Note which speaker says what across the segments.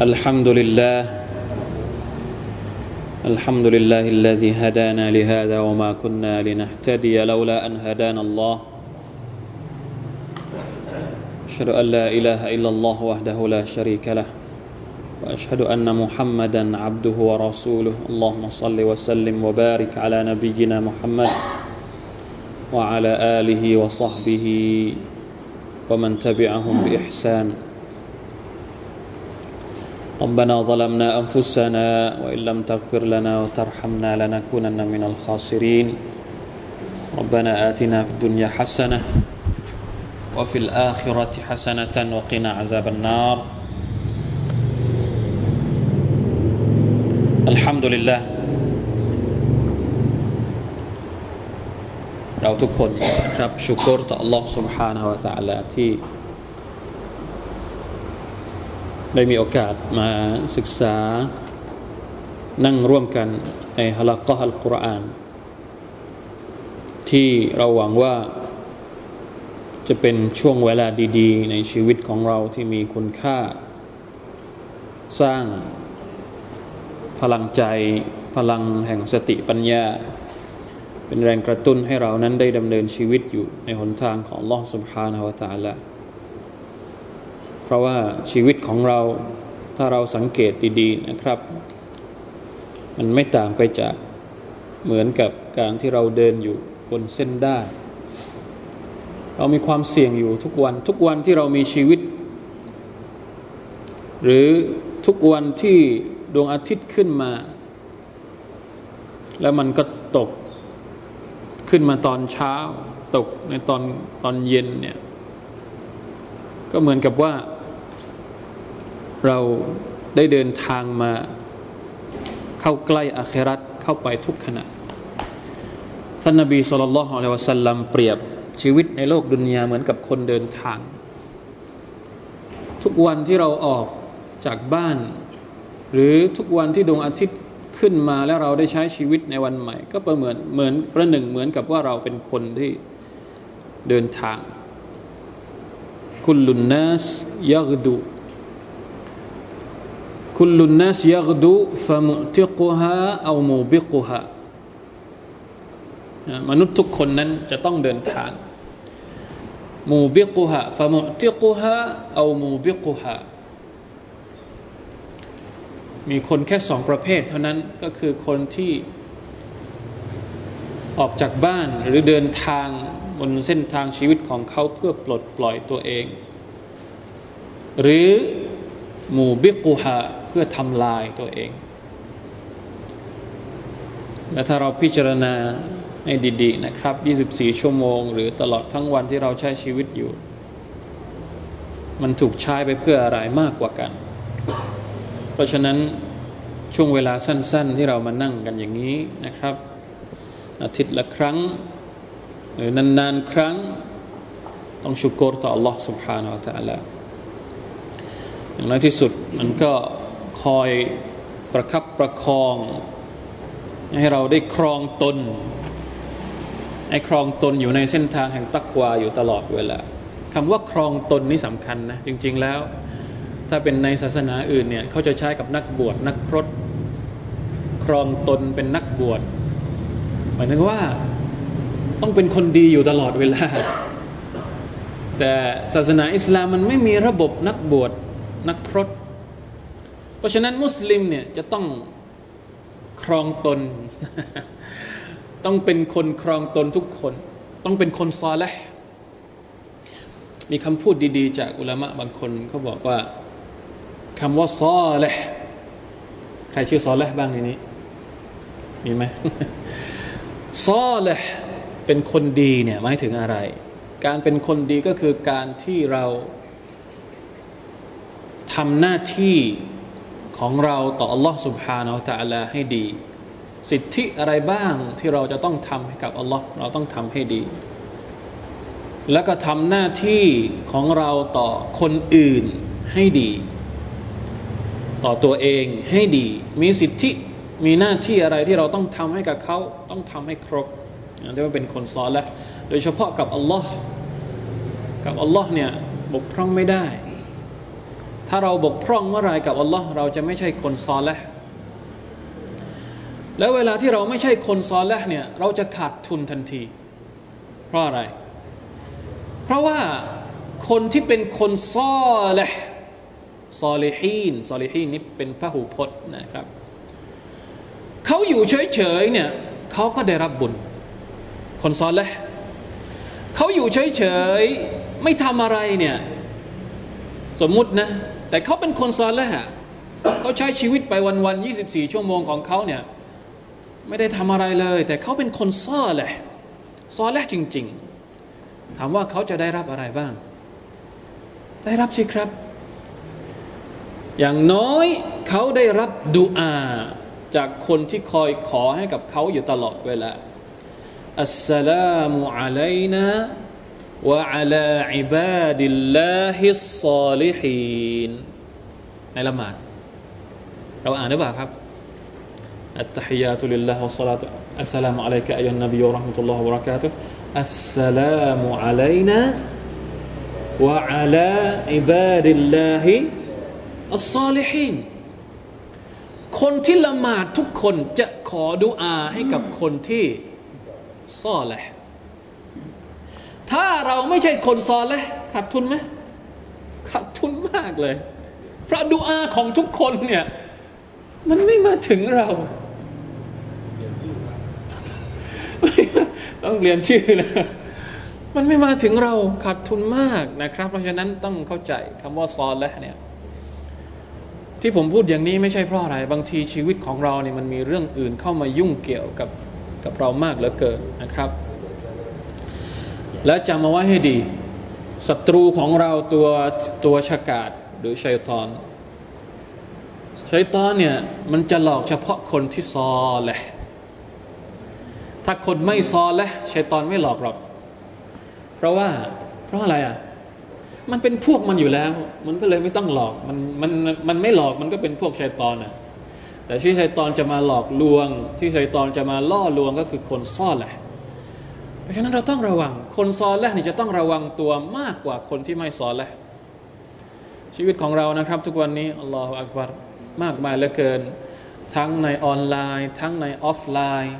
Speaker 1: الحمد لله الحمد لله الذي هدانا لهذا وما كنا لنهتدي لولا أن هدانا الله أشهد أن لا إله إلا الله وحده لا شريك له وأشهد أن محمدا عبده ورسوله اللهم صل وسلم وبارك على نبينا محمد وعلى آله وصحبه ومن تبعهم بإحسان ربنا ظلمنا أنفسنا وإن لم تغفر لنا وترحمنا لنكونن من الخاسرين ربنا آتنا في الدنيا حسنة وفي الآخرة حسنة وقنا عذاب النار الحمد لله เราทุกคนครับชุกรต่อ Allah سبحانه และ تعالى ที่ได้มีโอกาสมาศึกษานั่งร่วมกันในฮะลักกะฮัลกุรอานที่เราหวังว่า จะเป็นช่วงเวลาดีๆ ในชีวิตของเราที่มีคุณค่า สร้างพลังใจพลังแห่งสติปัญญา เป็นแรงกระตุ้นให้เรานั้นได้ดำเนินชีวิตอยู่ในหนทางของลอสุบฮานาะวะตาละเพราะว่าชีวิตของเราถ้าเราสังเกตดีๆนะครับ มันไม่ต่างไปจาก เหมือนกับการที่เราเดินอยู่บนเส้นได้เรามีความเสี่ยงอยู่ทุกวันทุกวันที่เรามีชีวิต หรือทุกวันที่ดวงอาทิตย์ขึ้นมา แล้วมันก็ตกขึ้นมาตอนเช้าตกในตอนตอนเย็นเนี่ย ก็เหมือนกับว่าเราได้เดินทางมา เข้าใกล้อาครัตเข้าไปทุกขณะ ท่านนบีสุลต่านละฮ์อลวะสัลลัมเปรียบชีวิตในโลกดุนยาเหมือนกับคนเดินทาง ทุกวันที่เราออกจากบ้าน หรือทุกวันที่ดวงอาทิตย์ขึ้นมาแล้วเราได้ใช้ชีวิตในวันใหม่ ก็เประเมอนเหมือนประหนึ่งเหมือนกับว่าเราเป็นคนที่เดินทาง คุลลุนนัสยักดูคุลุนนัสยักดูฟะมุติกุฮาเอามูบิกุฮามนุษย์ทุกคนนั้นจะต้องเดินทาง มูบิกุฮาฟะมุติกุฮาเอามูบิกุฮามีคนแค่สองประเภท เท่านั้นก็คือคนที่ออกจากบ้าน หรือเดินทางบนเส้นทางชีวิตของเขาเพื่อปลดปล่อยตัวเอง หรือ มูบิกุฮาพื่อทำลายตัวเอง และถ้าเราพิจารณาให้ดีๆนะครับ 24 ชั่วโมง หรือตลอดทั้งวันที่เราใช้ชีวิตอยู่ มันถูกใช้ไปเพื่ออะไรมากกว่ากัน เพราะฉะนั้นช่วงเวลาสั้นๆ ที่เรามานั่งกันอย่างนี้นะครับ อาทิตย์ละครั้ง หรือนานๆครั้ง ต้องชุกโกรต่อ Allah سبحانه และ تعالى อย่างน้อยที่สุดมันก็คอยประคับประคอง ให้เราได้ครองตนให้ครองตนอยู่ในเส้นทางแห่งตักวาอยู่ตลอดเวลาคำว่าครองตนนี่สำคัญนะ จริง ๆ แล้ว ถ้าเป็นในศาสนาอื่นเนี่ยเขาจะใช้กับนักบวชนักพรตครองตนเป็นนักบวชหมายถึงว่าต้องเป็นคนดีอยู่ตลอดเวลา แต่ศาสนาอิสลามมันไม่มีระบบนักบวชนักพรตราะฉะนั้น มุสลิมเนี่ยจะต้องครองตน ต้องเป็นคนครองตนทุกคน ต้องเป็นคนซอและมีคำพูดดี ๆจากอุลามะบางคนเขาบอกว่าคำว่าซอและ ใครชื่อซอและบ้างในนี้มีไหมซอและเป็นคนดีเนี่ย หมายถึงอะไร การเป็นคนดีก็คือการที่เราทำหน้าที่ของเราต่อ Allah سبحانه และ تعالى ให้ดี สิทธิอะไรบ้างที่เราจะต้องทำให้กับ Allah เราต้องทำให้ดี แล้วก็ทำหน้าที่ของเราต่อคนอื่นให้ดี ต่อตัวเองให้ดี มีสิทธิมีหน้าที่อะไรที่เราต้องทำให้กับเขาต้องทำให้ครบเรียกว่าเป็นคนซ้อนแล้วโดยเฉพาะกับ Allah กับ Allah เนี่ย บกพร่องไม่ได้ถ้าเราบกพร่องเมื่อไรกับอัลลอฮ์เราจะไม่ใช่คนซอลและแล้วเวลาที่เราไม่ใช่คนซอลและเนี่ย เราจะขาดทุนทันที เพราะอะไร เพราะว่าคนที่เป็นคนซอลและซอลิฮีนซอลิฮีนนี่เป็นพระหูพจน์นะครับเขาอยู่เฉยๆเนี่ยเขาก็ได้รับบุญ คนซอลและเขาอยู่เฉยๆไม่ทำอะไรเนี่ยสมมุตินะ แต่เขาเป็นคนซอแล้วฮะ เขาใช้ชีวิตไปวันๆ24ชั่วโมงของเขาเนี่ย ไม่ได้ทำอะไรเลย แต่เขาเป็นคนซอแหละซอแล้วจริง ๆ ถามว่าเขาจะได้รับอะไรบ้าง ได้รับสิครับ อย่างน้อยเขาได้รับดูอา จากคนที่คอยขอให้กับเขาอยู่ตลอดเวลาอัสสลามุอะลัยนะ وعلى عباد الله الصالحين ในละหมาดเราอ่านหรือเปล่าครับอัตตฮิยาตุลิลลาฮ์อัสสลาตุอัสสลามุอะลัยกะอ ا ยยันนบีอัลลอฮ์ ا ุตุลลอฮ์วะบรักาตุอ ا สส ا ل มุอะลัยนาวะอะลาอิบาดิลลาฮิอัลคนที่ละหมาดทุกคนจะขอดุอาให้กับคนที่ซอลหถ้าเราไม่ใช่คนซอเลยขาดทุนไหมขาดทุนมากเลยเพราะดูอาของทุกคนเนี่ย มันไม่มาถึงเรา ต้องเรียนชื่อนะ มันไม่มาถึงเราขาดทุนมากนะครับ เพราะฉะนั้นต้องเข้าใจคำว่าซอนและเนี่ย ที่ผมพูดอย่างนี้ไม่ใช่เพราะอะไร บางทีชีวิตของเราเนี่ยมันมีเรื่องอื่นเข้ามายุ่งเกี่ยวกับ กับเรามากเหลือเกินนะครับและจำเอาไว้ให้ดีศัตรูของเราตัวตัวชากาดหรือชัยตอนชัยตอนเนี่ยมันจะหลอกเฉพาะคนที่ซอแหละถ้าคนไม่ซอและชัยตอนไม่หลอกหรอก เพราะว่า เพราะอะไรอ่ะมันเป็นพวกมันอยู่แล้ว มันก็เลยไม่ต้องหลอก มันมันมันไม่หลอกมันก็เป็นพวกชัยตอนอ่ะแต่ที่ชัยตอนจะมาหลอกลวง ที่ชัยตอนจะมาล่อลวงก็คือคนซ่อแหละเพราะฉะนั้นเราต้องระวังคนซอลและนี่จะต้องระวังตัวมากกว่าคนที่ไม่ซอลและชีวิตของเรานะครับทุกวันนี้อัลลอฮฺอักบารมากมายเหลือเกิน ทั้งในออนไลน์ ทั้งในออฟไลน์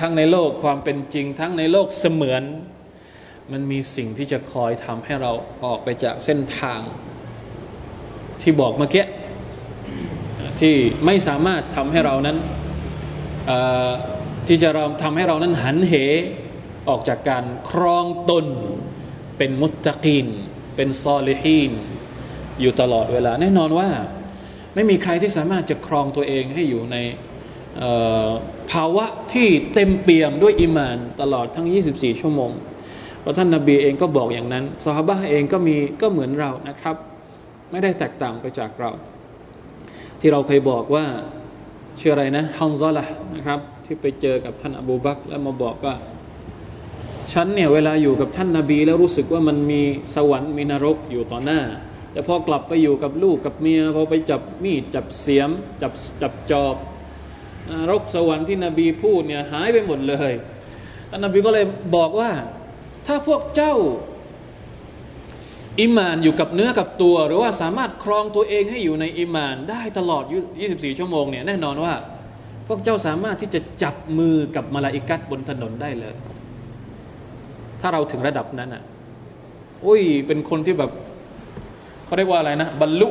Speaker 1: ทั้งในโลกความเป็นจริงทั้งในโลกเสมือน มันมีสิ่งที่จะคอยทำให้เราออกไปจากเส้นทางที่บอกเมื่อกี้ที่ไม่สามารถทำให้เรานั้นที่จะเราทำให้เรานั้นหันเหออกจากการครองตนเป็นมุตตะกีนเป็นซอลิฮีน อยู่ตลอดเวลา แน่นอนว่า ไม่มีใครที่สามารถจะครองตัวเองให้อยู่ในภาวะที่เต็มเปี่ยมด้วยอิมานตลอดทั้ง 24 ชั่วโมงเพราะท่านนาบีเองก็บอกอย่างนั้นสฮาบะเองก็มี ก็เหมือนเรานะครับ ไม่ได้แตกต่างไปจากเรา ที่เราเคยบอกว่าชื่ออะไรนะฮองซอละนะครับ ที่ไปเจอกับท่านอบูบักแล้วมาบอกว่าฉันเนี่ยเวลาอยู่กับท่านนาบีแล้วรู้สึกว่ามันมีสวรรค์มีนรกอยู่ต่อหน้า แต่พอกลับไปอยู่กับลูกกับเมียพอไปจับมีดจับเสียมจับจับจอบนรกสวรรค์ที่นบีพูดเนี่ยหายไปหมดเลยท่านนาบีก็เลยบอกว่าถ้าพวกเจ้าอิมานอยู่กับเนื้อกับตัว หรือว่าสามารถครองตัวเองให้อยู่ในอิมาน ได้ตลอด 24 ชั่วโมงเนี่ยแน่นอนว่า พวกเจ้าสามารถที่จะจับมือกับมาลาอิกัสบนถนนได้เลยถ้าเราถึงระดับนั้นอ่ะ อุ้ย เป็นคนที่แบบ เขาเรียกว่าอะไรนะ บรรลุ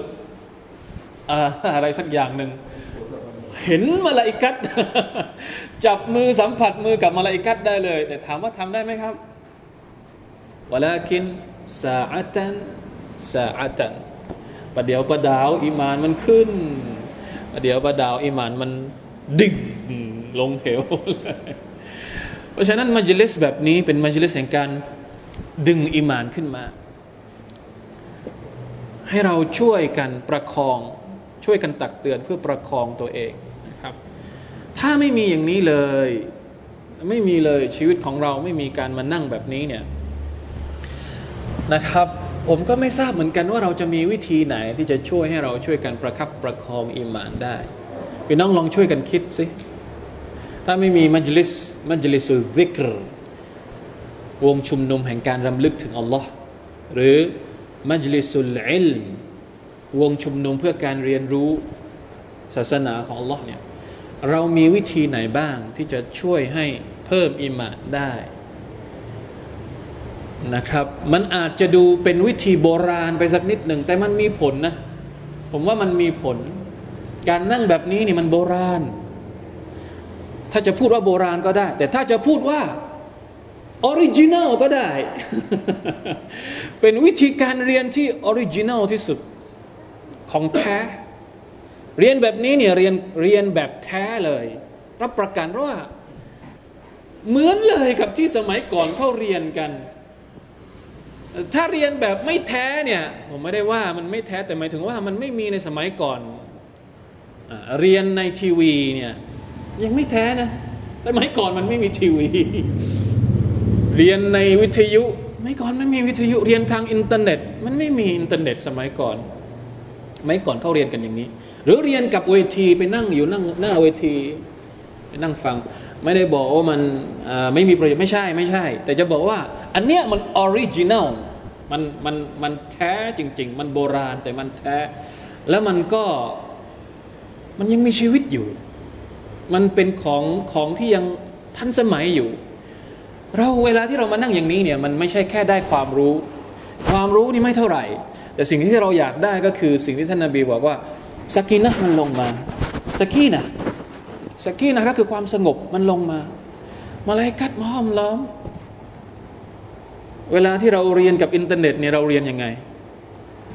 Speaker 1: อะไรสักอย่างหนึ่ง เห็นมาลาอิกัด จับมือสัมผัสมือกับมาลาอิกัดได้เลย แต่ถามว่าทำได้ไหมครับวลาคินสาอัตันสาอัตันประเดี๋ยวประดาวอิมานมันขึ้นประเดี๋ยวประดาวอิมานมัน ดิ่งลงเหวเลยเพราะฉะนั้นมัจลิสแบบนี้เป็นมัจลิสแห่งการดึงอิมานขึ้นมา ให้เราช่วยกันประคองช่วยกันตักเตือนเพื่อประคองตัวเองนะครับ ถ้าไม่มีอย่างนี้เลยไม่มีเลยชีวิตของเราไม่มีการมานั่งแบบนี้เนี่ยนะครับ ผมก็ไม่ทราบเหมือนกันว่าเราจะมีวิธีไหนที่จะช่วยให้เราช่วยกันประคับประคองอิมานได้พี่น้องลองช่วยกันคิดสิถ้าไม่มีมัจลิส มัจลิสุลวิกรวงชุมนุมแห่งการรำลึกถึงอัลลอฮ์หรือ มัจลิสุลอิลมวงชุมนุมเพื่อการเรียนรู้ศาสนาของอัลลอฮ์เนี่ยเรามีวิธีไหนบ้างที่จะช่วยให้เพิ่มอิมานได้นะครับ มันอาจจะดูเป็นวิธีโบราณไปสักนิดหนึ่ง แต่มันมีผลนะผมว่ามันมีผล การนั่งแบบนี้นี่มันโบราณถ้าจะพูดว่าโบราณก็ได้ แต่ถ้าจะพูดว่าออริจินัลก็ได้ เป็นวิธีการเรียนที่ออริจินัลที่สุดของแท้ เรียนแบบนี้เนี่ยเรียนเรียนแบบแท้เลย รับประกันว่าเหมือนเลยกับที่สมัยก่อนเขาเรียนกัน ถ้าเรียนแบบไม่แท้เนี่ยผมไม่ได้ว่ามันไม่แท้แต่หมายถึงว่ามันไม่มีในสมัยก่อนเรียนในทีวีเนี่ยยังไม่แท้นะสมัยก่อนมันไม่มีทีวี เรียนในวิทยุไม่ก่อนไม่มีวิทยุเรียนทางอินเทอร์เน็ต มันไม่มีอินเทอร์เน็ต สมัยก่อนสมัยก่อนเขาเรียนกันอย่างนี้ หรือเรียนกับเวทีไปนั่งอยู่นั่งหน้าเวทีไปนั่งฟังไม่ได้บอกว่ามันไม่มีประโยชน์ไม่ใช่ไม่ใช่ แต่จะบอกว่าอันเนี้ยมันออริจินัลมันมันมันแท้จริง ๆ มันโบราณแต่มันแท้ แล้วมันก็มันยังมีชีวิตอยู่มันเป็นของของที่ยังทันสมัยอยู่ เราเวลาที่เรามานั่งอย่างนี้เนี่ย มันไม่ใช่แค่ได้ความรู้ ความรู้นี่ไม่เท่าไหร่ แต่สิ่งที่เราอยากได้ก็คือสิ่งที่ท่านนาบีบอกว่าสกีนะมันลงมาสกีนะสกีนะก็คือความสงบมันลงมา มาลยกัดมอมล้อมเวลาที่เราเรียนกับอินเทอร์เน็ตเนี่ยเราเรียนยังไง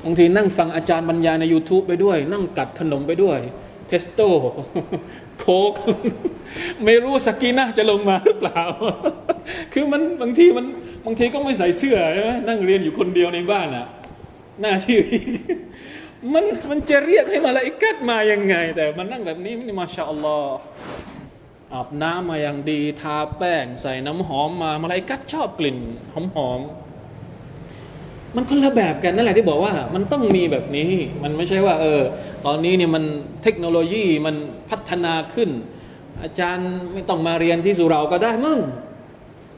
Speaker 1: บางทีนั่งฟังอาจารย์บรรยายใน YouTube ไปด้วย นั่งกัดขนมไปด้วยเทสโตโพกไม่รู้สกีน่าจะลงมาหรือเปล่า คือมันบางทีมันบางทีก็ไม่ใส่เสื้อใช่ไหมนั่งเรียนอยู่คนเดียวในบ้านอ่ะ หน้าที่ มันมันจะเรียกให้มาละอิกัดมายังไง แต่มันนั่งแบบนี้มันมาชาอัลลอฮ์อาบน้ำมาอย่างดี ทาแป้งใส่น้ำหอมมามาละอิกัดชอบกลิ่นหอมมมันคนละแบบกันนั่นแหละที่บอกว่ามันต้องมีแบบนี้ มันไม่ใช่ว่า เออ ตอนนี้เนี่ยมันเทคโนโลยีมันพัฒนาขึ้น อาจารย์ไม่ต้องมาเรียนที่สุเราก็ได้มั่ง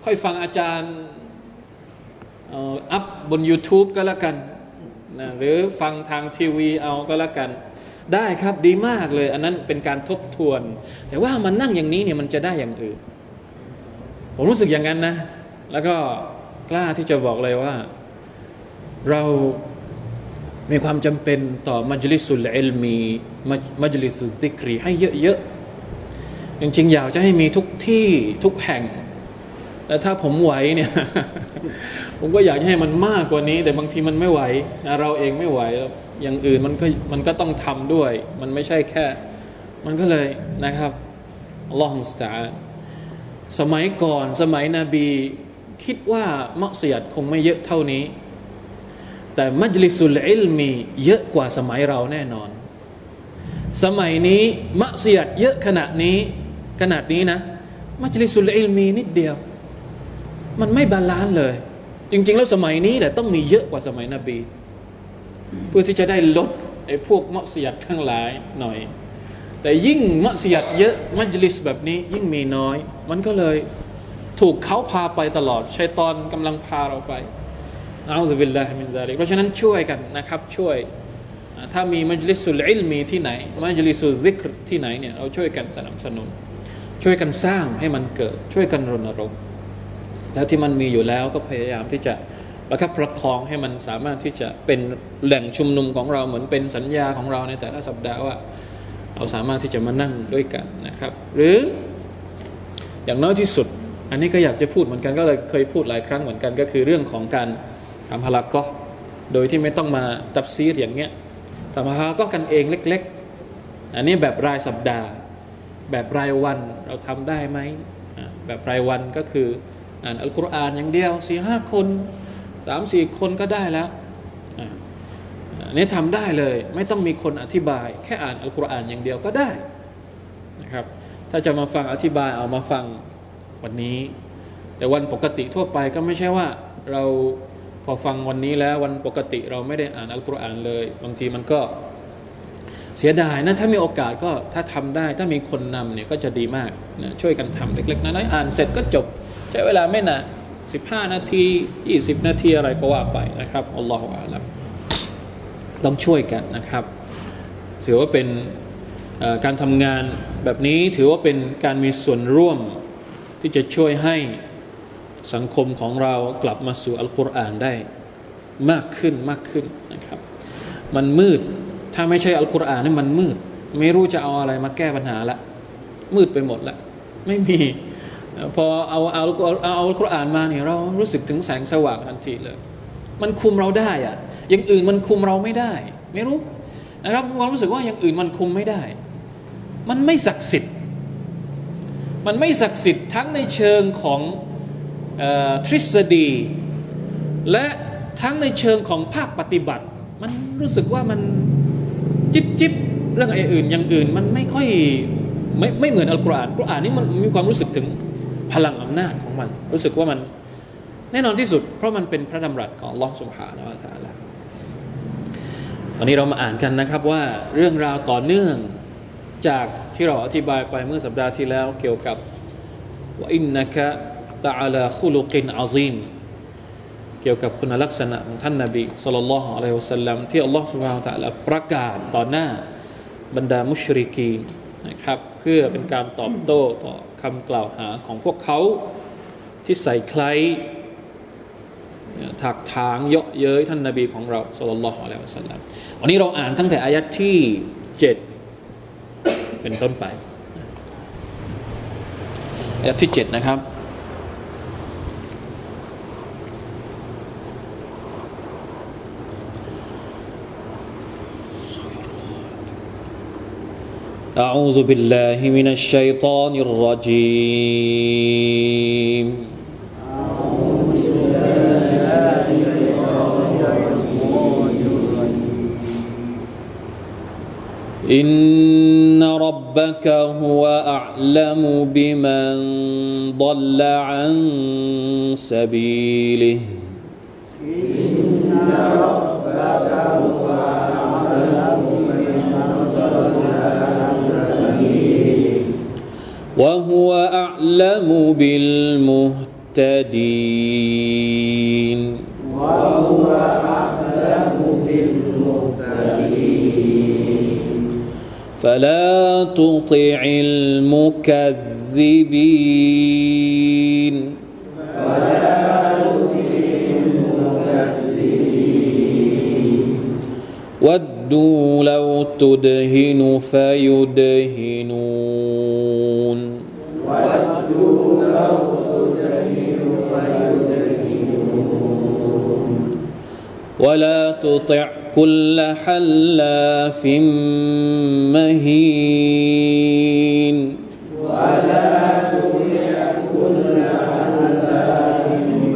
Speaker 1: ค่อยฟังอาจารย์อัพบน YouTube ก็แล้วกันนะหรือฟังทางทีวี เอาก็แล้วกัน ได้ครับดีมากเลย อันนั้นเป็นการทบทวน แต่ว่ามันนั่งอย่างนี้เนี่ยมันจะได้อย่างอื่น ผมรู้สึกอย่างนั้นนะ แล้วก็กล้าที่จะบอกเลยว่าเรา มีความจำเป็นต่อมัจลิสุลเอลมีมัจลิสุลติกรีให้เยอะๆจริงๆอยากจะให้มีทุกที่ทุกแห่ง แต่ถ้าผมไหวเนี่ย ผมก็อยากให้มันมากกว่านี้ แต่บางทีมันไม่ไหว เราเองไม่ไหวแล้วอย่างอื่นมันก็มันก็ต้องทำด้วย มันไม่ใช่แค่ มันก็เลยนะครับอลองสตาสมัยก่อนสมัยนบีคิดว่ามักเสียดคงไม่เยอะเท่านี้แต่มัจลิสุลอิลมีเยอะกว่าสมัยเราแน่นอน สมัยนี้มะเสียดเยอะขนาดนี้ขนาดนี้นะมัจลิสุลอิลมีนิดเดียว มันไม่บาลานเลย จริงๆแล้วสมัยนี้แหละต้องมีเยอะกว่าสมัยนบี เพื่อที่จะได้ลดไอ้พวกมะเสียดทั้งหลายหน่อย แต่ยิ่งมะเสียดเยอะมัจลิสแบบนี้ยิ่งมีน้อย มันก็เลยถูกเขาพาไปตลอดชัยตอนกำลังพาเราไปอาซบิลลาฮิมินซาลิกเพราะฉะนั้นช่วยกันนะครับ ช่วยถ้ามีมัจลิสุลอิลมีที่ไหน มัจลิสุซิกที่ไหนเนี่ยเราช่วยกันสนับสนุน ช่วยกันสร้างให้มันเกิดช่วยกันรณรงค์แล้วที่มันมีอยู่แล้วก็พยายามที่จะประคับประคองให้มันสามารถที่จะเป็นแหล่งชุมนุมของเราเหมือนเป็นสัญญาของเราในแต่ละสัปดาห์ว่าเราสามารถที่จะมานั่งด้วยกันนะครับ หรืออย่างน้อยที่สุด อันนี้ก็อยากจะพูดเหมือนกันก็เลยเคยพูดหลายครั้งเหมือนกันก็คือเรื่องของการทำฮาลาก็โดยที่ไม่ต้องมาตับซีดอย่างเงี้ยทำฮาลาก็กันเองเล็ก ๆ อันนี้แบบรายสัปดาห์ แบบรายวันเราทำได้ไหมแบบรายวันก็คืออ่านอัลกุรอานอย่างเดียวสี่ห้าคนสามสี่คนก็ได้แล้วอันนี้ทำได้เลย ไม่ต้องมีคนอธิบายแค่อ่านอัลกุรอานอย่างเดียวก็ได้นะครับ ถ้าจะมาฟังอธิบายเอามาฟังวันนี้ แต่วันปกติทั่วไปก็ไม่ใช่ว่าเราพอฟังวันนี้แล้ววันปกติเราไม่ได้อ่านอัลกุรอานเลยบางทีมันก็เสียดายนะถ้ามีโอกาสก็ถ้าทำได้ ถ้ามีคนนำเนี่ยก็จะดีมากนะช่วยกันทำเล็ก ๆน้อยๆอ่านเสร็จก็จบใช้เวลาไม่นานสิบห้านาทียี่สิบนาทีอะไรก็ว่าไปนะครับอัลลอฮฺอาลัมต้องช่วยกันนะครับ ถือว่าเป็นการทำงานแบบนี้ถือว่าเป็นการมีส่วนร่วมที่จะช่วยให้สังคมของเรากลับมาสู่อัลกุรอานได้ มากขึ้นมากขึ้นนะครับ มันมืดถ้าไม่ใช่อัลกุรอานนี่มันมืด ไม่รู้จะเอาอะไรมาแก้ปัญหาละ มืดไปหมดละ ไม่มี พอเอาเอาเอาอัลกุรอานมาเนี่ย เรารู้สึกถึงแสงสว่างทันทีเลย มันคุมเราได้อะอย่างอื่นมันคุมเราไม่ได้ ไม่รู้นะครับความรู้สึกว่าอย่างอื่นมันคุมไม่ได้ มันไม่ศักดิ์สิทธิ์ มันไม่ศักดิ์สิทธิ์ทั้งในเชิงของทฤษฎี และทั้งในเชิงของภาคปฏิบัติ มันรู้สึกว่ามันจิบจิบเรื่องอื่นอย่างอื่นมันไม่ค่อยไม่ไม่เหมือนอัลกุรอานกุรอานนี่มันมีความรู้สึกถึงพลังอำนาจของมัน รู้สึกว่ามันแน่นอนที่สุด เพราะมันเป็นพระดำรัสของลอสุภานะวะตาละวันนี้เรามาอ่านกันนะครับว่าเรื่องราวต่อเนื่องจากที่เราอธิบายไปเมื่อสัปดาห์ที่แล้วเกี่ยวกับว่าอินนะคะตะอัลาคุลุกินอาซีมเกี่ยวกับคุณลักษณะของท่านนาบีสุลต่านอะลัยฮุสัลลัมที่อัลลอฮฺสุบฮานตะลาประกาศต่อหน้าบรรดามุชริกีนะครับ เพื่อเป็นการตอบโต้ต่อคำกล่าวหาของพวกเขาที่ใส่ใครถักถางเยาะเย้ยท่านนาบีของเราสุลต่านอะลัยฮุสัลลัมวันนี้เราอ่านตั้งแต่อายัดที่เจ็ดเป็นต้นไปอายัดที่เจ็ดนะครับ أعوذ بالله من الشيطان الرجيم إن ربك هو أعلم بمن ضل عن سبيله إن ربك وهو أعلم بالمهتدين وهو أعلم بالمهتدين فلا تطع المكذبين فلا تطع المكذبين ودوا لو تدهن فيدهنون ولا تطع كل حلاف مهين ولا تطع كل حلاف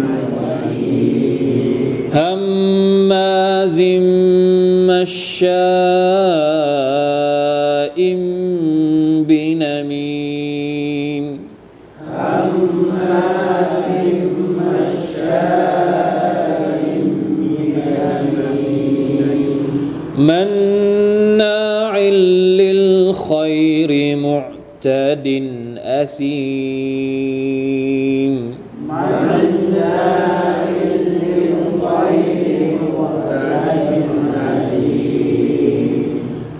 Speaker 1: مهين هماز مشاء مهتد أثيم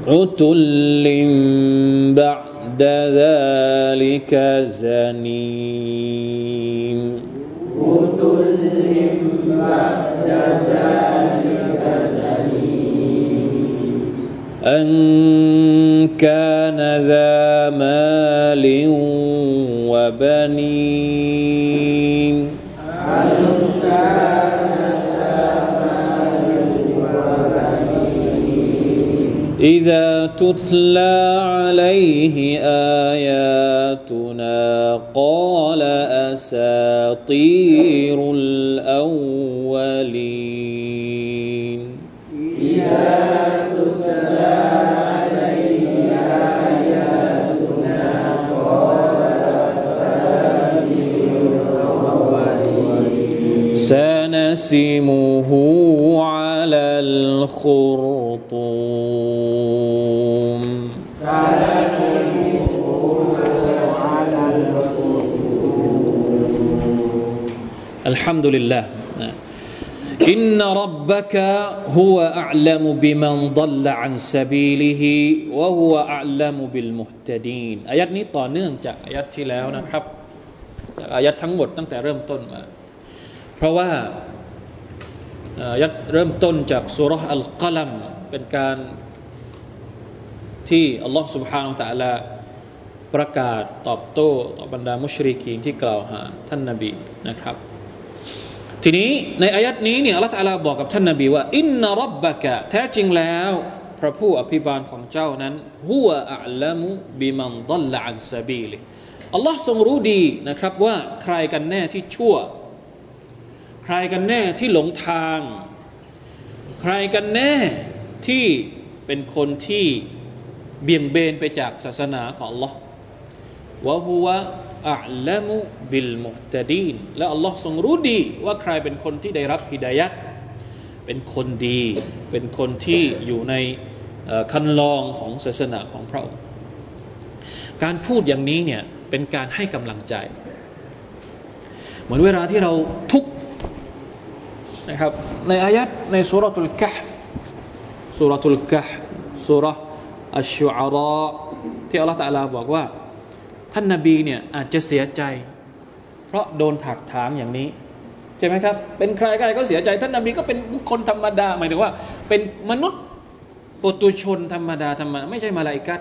Speaker 1: عتل بعد ذلك زنيم عتل بعد ذلك زنيم أن إذا تتلى عليه آياتنا قال أساطير الأولين إذا تتلى عليه آياتنا قال أساطير الأولين سنسمه على الخر الحمد لله إن ربك هو أعلم بمن ضل عن سبيله وهو أعلم ب ا ل م นซาบีลิฮิวะตนี้ต่อเนื่องจากอายะที่แล้วนะครับจากอายะทั้งหมดตั้งแต่เริ่มต้นมา เพราะว่าอายัดเริ่มต้นจากสุรษอัลกัลัมเป็นการที่อัลลอฮ์ سبحانه และ تعالى ประกาศตอบโต้ต่อบรรดามุชริกีนที่กล่าวหา ท่านนบีนะครับทีนี้ในอายัดนี้เนี่ยอัลลอฮฺบอกกับท่านนาบีว่าอินนารบบะกะแท้จริงแล้ว พระผู้อภิบาลของเจ้านั้นหัวอัลลัมบิมันดัลลอันซาบีลิอัลลอฮ์ทรงรู้ดีนะครับว่าใครกันแน่ที่ชั่ว ใครกันแน่ที่หลงทาง ใครกันแน่ที่เป็นคนที่เบี่ยงเบนไปจากศาสนาของอัลลอฮวะฮุวะอัลลมุบิลมุตดีนและอัลลอฮ์ทรงรู้ดีว่าใครเป็นคนที่ได้รับฮิดายะเป็นคนดี เป็นคนที่อยู่ในคันลองของศาสนาของพระองค์การพูดอย่างนี้เนี่ยเป็นการให้กำลังใจ เหมือนเวลาที่เราทุกนะครับในอายัดในสุรทูลกะฮ์สุรทูลกะฮ์สุรอัชชุอาระที่อัลลอฮ์ตะลาบอกว่าท่านนาบีเนี่ยอาจจะเสียใจ เพราะโดนถักถามอย่างนี้ ใช่ไหมครับ เป็นใครก็ะไรก็เสียใจ ท่านนาบีก็เป็นคนธรรมดาหมายถึงว่า เป็นมนุษย์ปุตุชนธรรมดาธรรมดา ไม่ใช่มาลายกัต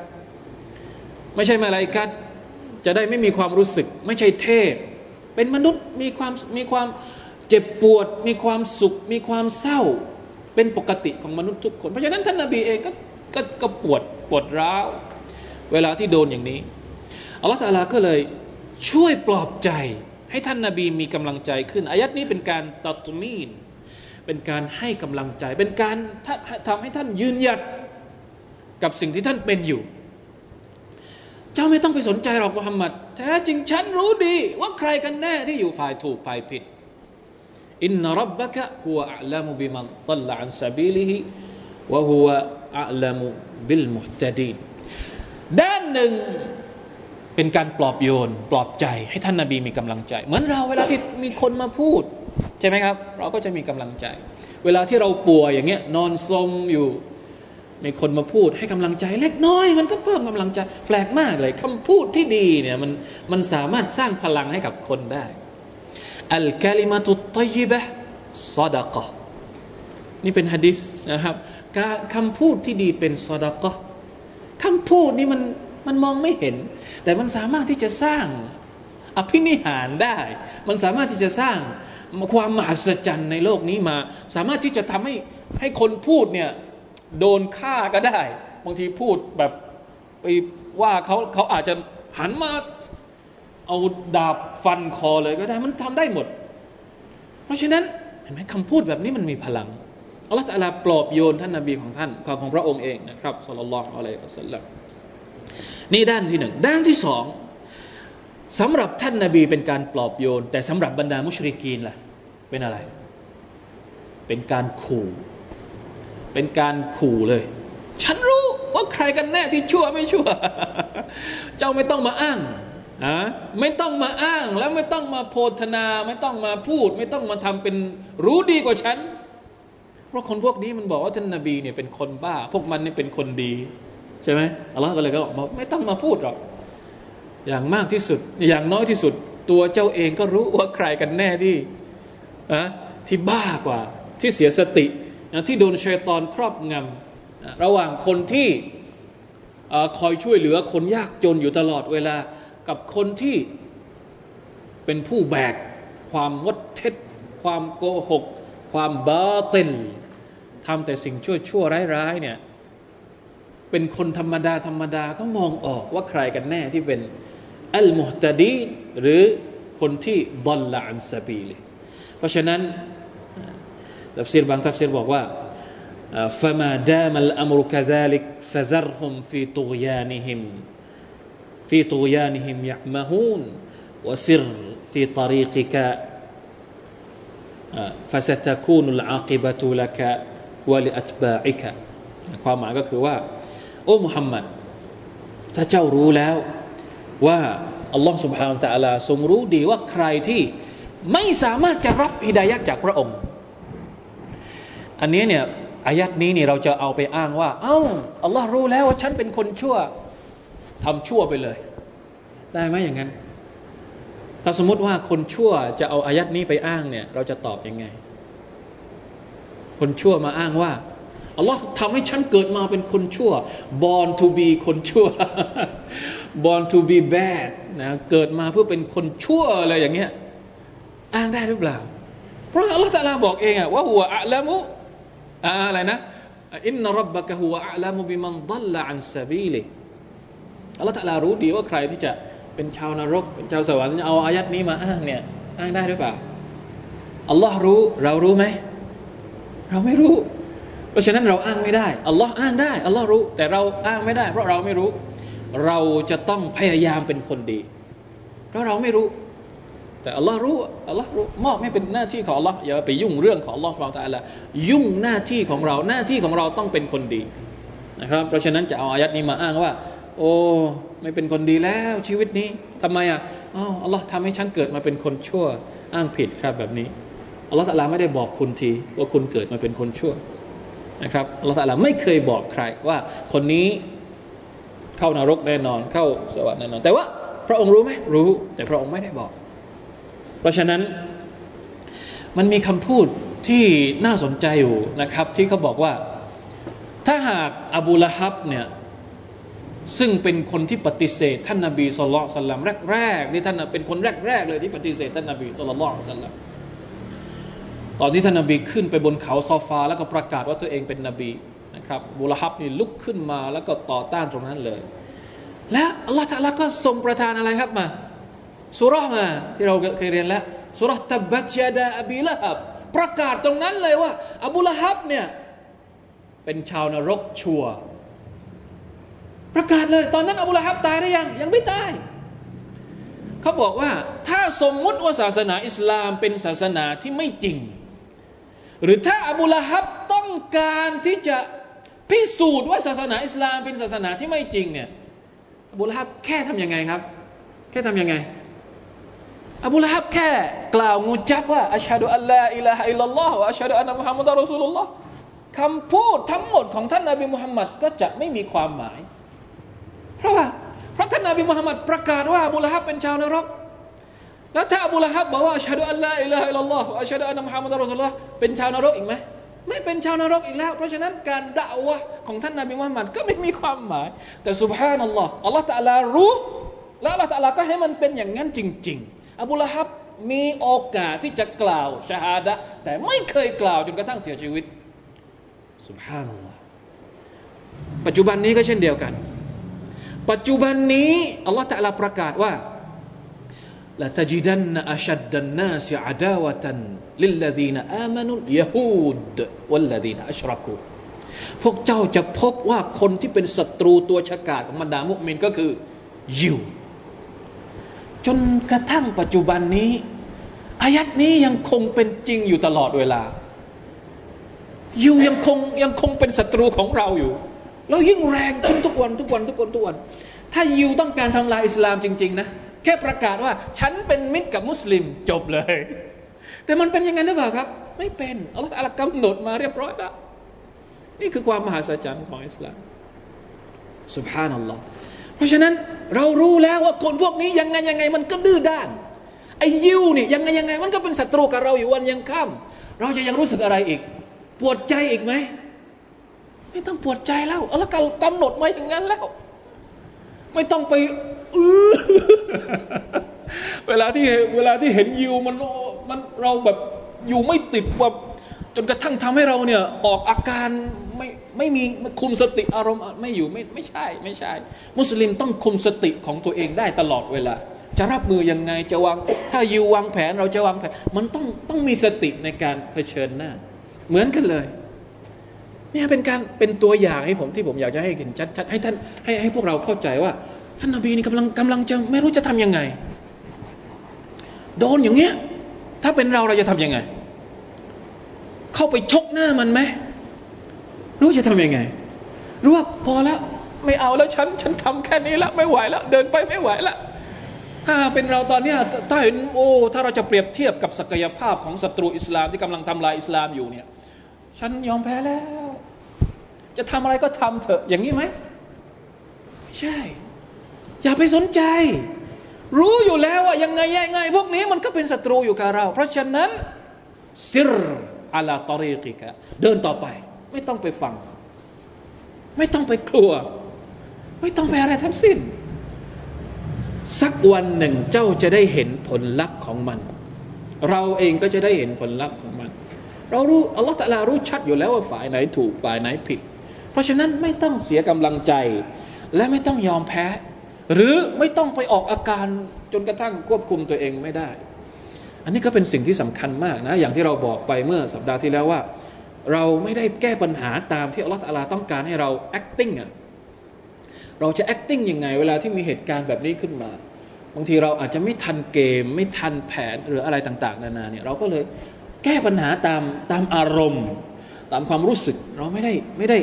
Speaker 1: ไม่ใช่มาลายกัตจะได้ไม่มีความรู้สึกไม่ใช่เทพ เป็นมนุษย์มีความมีความเจ็บปวด มีความสุข มีความเศร้า เป็นปกติของมนุษย์ทุกคนเพราะฉะนั้นท่านนาบีเองก็ก็ก็ปวดปวดร้าวเวลาที่โดนอย่างนี้อัลลอฮฺตาลาก็เลยช่วยปลอบใจให้ท่านนาบีมีกำลังใจ ขึ้นอายัดนี้เป็นการตัดมีน เป็นการให้กำลังใจ เป็นการทำให้ท่านยืนหยัดกับสิ่งที่ท่านเป็นอยู่ เจ้าไม่ต้องไปสนใจหรอกมุฮัมมัดแท้จริงฉันรู้ดี ว่าใครกันแน่ที่อยู่ฝ่ายถูกฝ่ายผิดอินนรับบะกะฮุวะอัลามุบิมันตัลละอันซาบิลิฮิวะฮุวะอัลามุบิลมุฮตดีนด้านหนึ่งเป็นการปลอบโยน ปลอบใจให้ท่านนาบีมีกำลังใจ เหมือนเราเวลาที่มีคนมาพูด ใช่ไหมครับ เราก็จะมีกำลังใจ เวลาที่เราป่วยอย่างเงี้ย นอนสมอยู่ มีคนมาพูดให้กำลังใจ เล็กน้อยมันก็เพิ่มกำลังใจ แปลกมากเลย คำพูดที่ดีเนี่ยมันมันสามารถสร้างพลังให้กับคนได้อัลกาลิมาตุตยิบะซอดะกะนี่เป็นฮะดิษนะครับคำพูดที่ดีเป็นซอดะกะคำพูดนี่มันมันมองไม่เห็นแต่มันสามารถที่จะสร้างอภินิหารได้ มันสามารถที่จะสร้างความมหัศจรรย์ในโลกนี้มา สามารถที่จะทำให้ให้คนพูดเนี่ย โดนฆ่าก็ได้ บางทีพูดแบบไปว่าเขาเขาอาจจะหันมาเอาดาบฟันคอเลยก็ได้ มันทำได้หมด เพราะฉะนั้นเห็นไหมคำพูดแบบนี้มันมีพลังอัลลอฮฺะไรปลอบโยนท่านนาบีของท่านของพระองค์เองนะครับสุลลัลลอฮุอะลัยฮิวะสัลลัมนี่ด้านที่หนึ่งด้านที่สองสำหรับท่านนาบีเป็นการปลอบโยนแต่สำหรับบรรดามุชริกีนล่ะเป็นอะไร เป็นการขู่ เป็นการขู่เลย ฉันรู้ว่าใครกันแน่ที่ชั่วไม่ชั่ว เจ้าไม่ต้องมาอ้างอะไม่ต้องมาอ้างแล้วไม่ต้องมาโพธนา ไม่ต้องมาพูด ไม่ต้องมาทำเป็นรู้ดีกว่าฉัน เพราะคนพวกนี้มันบอกว่าท่านนาบีเนี่ยเป็นคนบ้า พวกมันเนี่ยเป็นคนดีใช่ไหมอัลลอฮ์ก็เลยก็บอกไม่ต้องมาพูดหรอกอย่างมากที่สุดอย่างน้อยที่สุดตัวเจ้าเองก็รู้ว่าใครกันแน่ที่อะที่บ้ากว่าที่เสียสติที่โดนชัยตอนครอบงำระหว่างคนที่อคอยช่วยเหลือคนยากจนอยู่ตลอดเวลา กับคนที่เป็นผู้แบก ความวดเท็จความโกหก ความบ้าเต็นทำแต่สิ่งชั่วชั่วร้ายๆเนี่ยเป็นคนธรรมดาธรรมดาก็มองออกว่าใครกันแน่ที่เป็นอัลมุฮตาดีหรือคนที่ดอลละอันซาบีลเพราะฉะนั้นทัฟซีรบางทัฟซีรบอกว่า فما دام الأمر كذلك فذرهم في طغيانهم في طغيانهم يعمهون وسر في طريقك فستكون العاقبة لك ولأتباعك ความหมายก็คือว่าโอ้มุฮัมมัดถ้าเจ้ารู้แล้ว ว่าอัลลอฮ์สุบฮานตะอลาทรงรู้ดีว่าใครที่ไม่สามารถจะรับฮิดายะจากพระองค์ อันนี้เนี่ยอายัดนี้เนี่ยเราจะเอาไปอ้างว่า เอา้าอัลลอฮ์รู้แล้วว่าฉันเป็นคนชั่ว ทำชั่วไปเลย ได้ไหมอย่างนั้น ถ้าสมมติว่าคนชั่วจะเอาอายัดนี้ไปอ้างเนี่ย เราจะตอบยังไง คนชั่วมาอ้างว่าอัลลอฮ์ทำให้ฉันเกิดมาเป็นคนชั่ว born to be คนชั่ว born to be bad นะ เกิดมาเพื่อเป็นคนชั่วอะไรอย่างเงี้ย อ้างได้หรือเปล่า เพราะอัลลอฮ์ตาลาบอกเองอะว่าหัวอะละมุอะไรนะอินนรับบะกะหัวอะละมุบิมันดัลละอันซาบีลิอัลลอฮ์ตาลารู้ดีว่าใครที่จะเป็นชาวนรกเป็นชาวสวรรค์เอาอายัดนี้มาอ้างเนี่ย อ้างได้หรือเปล่าอัลลอฮ์รู้ เรารู้ไหมเราไม่รู้เพราะฉะนั้นเราอ้างไม่ได้ อัลลอฮ์อ้างได้ อัลลอฮ์รู้ แต่เราอ้างไม่ได้ เพราะเราไม่รู้ เราจะต้องพยายามเป็นคนดี เพราะเราไม่รู้ แต่อัลลอฮ์รู้ อัลลอฮ์รู้มอบให้เป็นหน้าที่ของอัลลอฮ์อย่าไปยุ่งเรื่องของอัลลอฮ์เราแต่ละยุ่งหน้าที่ของเราหน้าที่ของเราต้องเป็นคนดีนะครับ เพราะฉะนั้นจะเอาอายัดนี้มาอ้างว่าโอ้ไม่เป็นคนดีแล้ว ชีวิตนี้ทำไมอ่ะอ๋ออัลลอฮ์ทำให้ฉันเกิดมาเป็นคนชั่วอ้างผิดครับแบบนี้อัลลอฮ์ตะลาไม่ได้บอกคุณที ว่าคุณเกิดมาเป็นคนชั่วนะครับเราแต่ละไม่เคยบอกใครว่าคนนี้เข้านรกแน่นอนเข้าสวรรค์แน่นอน แต่ว่าพระองค์รู้ไหมรู้ แต่พระองค์ไม่ได้บอก เพราะฉะนั้นมันมีคำพูดที่น่าสนใจอยู่นะครับ ที่เขาบอกว่าถ้าหากอบูละฮับเนี่ย ซึ่งเป็นคนที่ปฏิเสธ ท่านนาบีสุลต่านแรกๆนี่ท่านเป็นคนแรกๆเลยที่ปฏิเสธท่านนาบีสุลต่านตอนที่ท่านนาบีขึ้นไปบนเขาซอฟา แล้วก็ประกาศว่าตัวเองเป็นนบีนะครับบุลฮับนี่ลุกขึ้นมาแล้วก็ต่อต้านตรงนั้นเลย และอัลลอฮฺตะลาก็ทรงประทานอะไรครับมาสุรห์ที่เราเคยเรียนแล้วสุรห์ตับบัจยาดาอบีละฮับประกาศตรงนั้นเลยว่า อบูละฮับเนี่ยเป็นชาวนรกชัวประกาศเลยตอนนั้นอบูละฮับตายหรือยังยังไม่ตายเขาบอกว่าถ้าสมมุติว่าศาสนาอิสลามเป็นศาสนาที่ไม่จริงหรือถ้าอบูละฮับต้องการที่จะพิสูจน์ว่าศาสนาอิสลามเป็นศาสนาที่ไม่จริงเนี่ย อบูละฮับแค่ทํำยังไงครับ แค่ทํำยังไง อบูละฮับแค่กล่าวงูจับว่าอัชฮะดุอัลลอฮ์อิลลัฮะอิลลัลลอฮ์อัชฮะดุอันนะมุฮัมมัดรอสูลุลลอฮ์คำพูดทั้งหมดของท่านนาบีมุฮัมมัดก็จะไม่มีความหมาย เพราะว่าเพราะท่านนาบีมุฮัมมัดประกาศว่าอบูละฮับเป็นชาวนรกแล้วถ้าอบูละฮับบอกว่าอัชฮะดุอัลลอฮ์อิลาฮิลลอฮ์อัชฮะดุอันมุฮัมมัดอัลลอฮ์เป็นชาวนรกอีกไหมไม่เป็นชาวนรกอีกแล้ว เพราะฉะนั้นการด่าวะของท่านนบีมุฮัมมัดก็ไม่มีความหมาย แต่สุบฮานัลลอฮ์อัลลอฮ์ตะลารู้และอัลลอฮ์ตะลาก็ให้มันเป็นอย่างนั้นจริงๆ อบูละฮับมีโอกาสที่จะกล่าวชาดะแต่ไม่เคยกล่าวจนกระทั่งเสียชีวิตสุบฮานัลลอฮ์ปัจจุบันนี้ก็เช่นเดียวกัน ปัจจุบันนี้อัลลอฮ์ตะลาประกาศว่า لتجدن أشد الناس عداوة للذين آمنوا اليهود والذين أشركوا พวกเจ้าจะพบว่าคนที่เป็นศัตรูตัวฉกาจของบรรดามุมินก็คือ ยิว จนกระทั่งปัจจุบันนี้ อายัดนี้ยังคงเป็นจริงอยู่ตลอดเวลา ยิวยังคงยังคงเป็นศัตรูของเราอยู่แล้วยิ่งแรงขึ้นทุกวันทุกวันทุกวันทุกวัน ถ้ายิวต้องการทำลายอิสลามจริง ๆนะแค่ประกาศว่าฉันเป็นมิตรกับมุสลิมจบเลย แต่มันเป็นยังไงหรือเปล่าครับ ไม่เป็นอัลลอฮฺกำหนดมาเรียบร้อยแล้วนี่คือความมหาศาลของอิสลามสุบฮานัลลอฮ์เพราะฉะนั้นเรารู้แล้วว่าคนพวกนี้ยังไง ยังไงมันก็ดื้อด้าน ไอ้ยิวนี่ยังไงยังไง มันก็เป็นศัตรูกับเราอยู่วันยังค่ำเราจะยังรู้สึกอะไรอีก ปวดใจอีกไหมไม่ต้องปวดใจแล้วอัลลอฮ์กำหนดมาอย่างนั้นแล้วไม่ต้องไปออเวลาที่เวลาที่เห็นยิวมันมันเราแบบอยู่ไม่ติดแบบจนกระทั่งทำให้เราเนี่ย ออกอาการไม่ไม่มีคุมสติอารมณ์ไม่อยู่ไม่ไม่ใช่ ไม่ใช่ มุสลิมต้องคุมสติของตัวเองได้ตลอดเวลา จะรับมือยังไงจะวางถ้ายิววางแผนเราจะวางแผนมันต้องต้องมีสติในการเผชิญหน้า เหมือนกันเลยเนี่ยเป็นการเป็นตัวอย่างให้ผมที่ผมอยากจะให้เห็นชัดๆให้ท่านให้ให้พวกเราเข้าใจว่า ท่านนาบีนี่กำลังกำลังจะไม่รู้จะทํำยังไงโดนอย่างเงี้ยถ้าเป็นเราเราจะทํำยังไง เข้าไปชกหน้ามันไหม รู้จะทํำยังไง รู้ว่าพอแล้วไม่เอาแล้วฉันฉันทำแค่นี้ละไม่ไหวแล้วเดินไปไม่ไหวละถ้าเป็นเราตอนเนี้ถ้าเห็นโอ้ถ้าเราจะเปรียบเทียบกับศักยภาพของศัตรูอิสลาม ที่กำลังทำลายอิสลามอยู่เนี่ยฉันยอมแพ้แล้ว จะทำอะไรก็ทำเถอะอย่างนี้ไหมไม่ใช่ อย่าไปสนใจ รู้อยู่แล้วว่ายังไงยังไงพวกนี้มันก็เป็นศัตรูอยู่กับเรา เพราะฉะนั้นซิรอัลาตอรีกิกะเดินต่อไป ไม่ต้องไปฟัง ไม่ต้องไปกลัว ไม่ต้องไปอะไรทั้งสิ้น สักวันหนึ่งเจ้าจะได้เห็นผลลัพธ์ของมัน เราเองก็จะได้เห็นผลลัพธ์ของมันเรารู้อัลลอฮฺตะลารู้ชัดอยู่แล้วว่าฝ่ายไหนถูกฝ่ายไหนผิด เพราะฉะนั้นไม่ต้องเสียกำลังใจและไม่ต้องยอมแพ้ หรือไม่ต้องไปออกอาการจนกระทั่งควบคุมตัวเองไม่ได้ อันนี้ก็เป็นสิ่งที่สำคัญมากนะ อย่างที่เราบอกไปเมื่อสัปดาห์ที่แล้วว่า เราไม่ได้แก้ปัญหาตามที่อัลลอฮฺตะลาต้องการให้เรา acting อะเราจะ acting ยังไงเวลาที่มีเหตุการณ์แบบนี้ขึ้นมาบางทีเราอาจจะไม่ทันเกม ไม่ทันแผนหรืออะไรต่างๆ นานาเนี่ยเราก็เลยแก้ปัญหาตามตามอารมณ์ ตามความรู้สึก เราไม่ได้ไม่ได้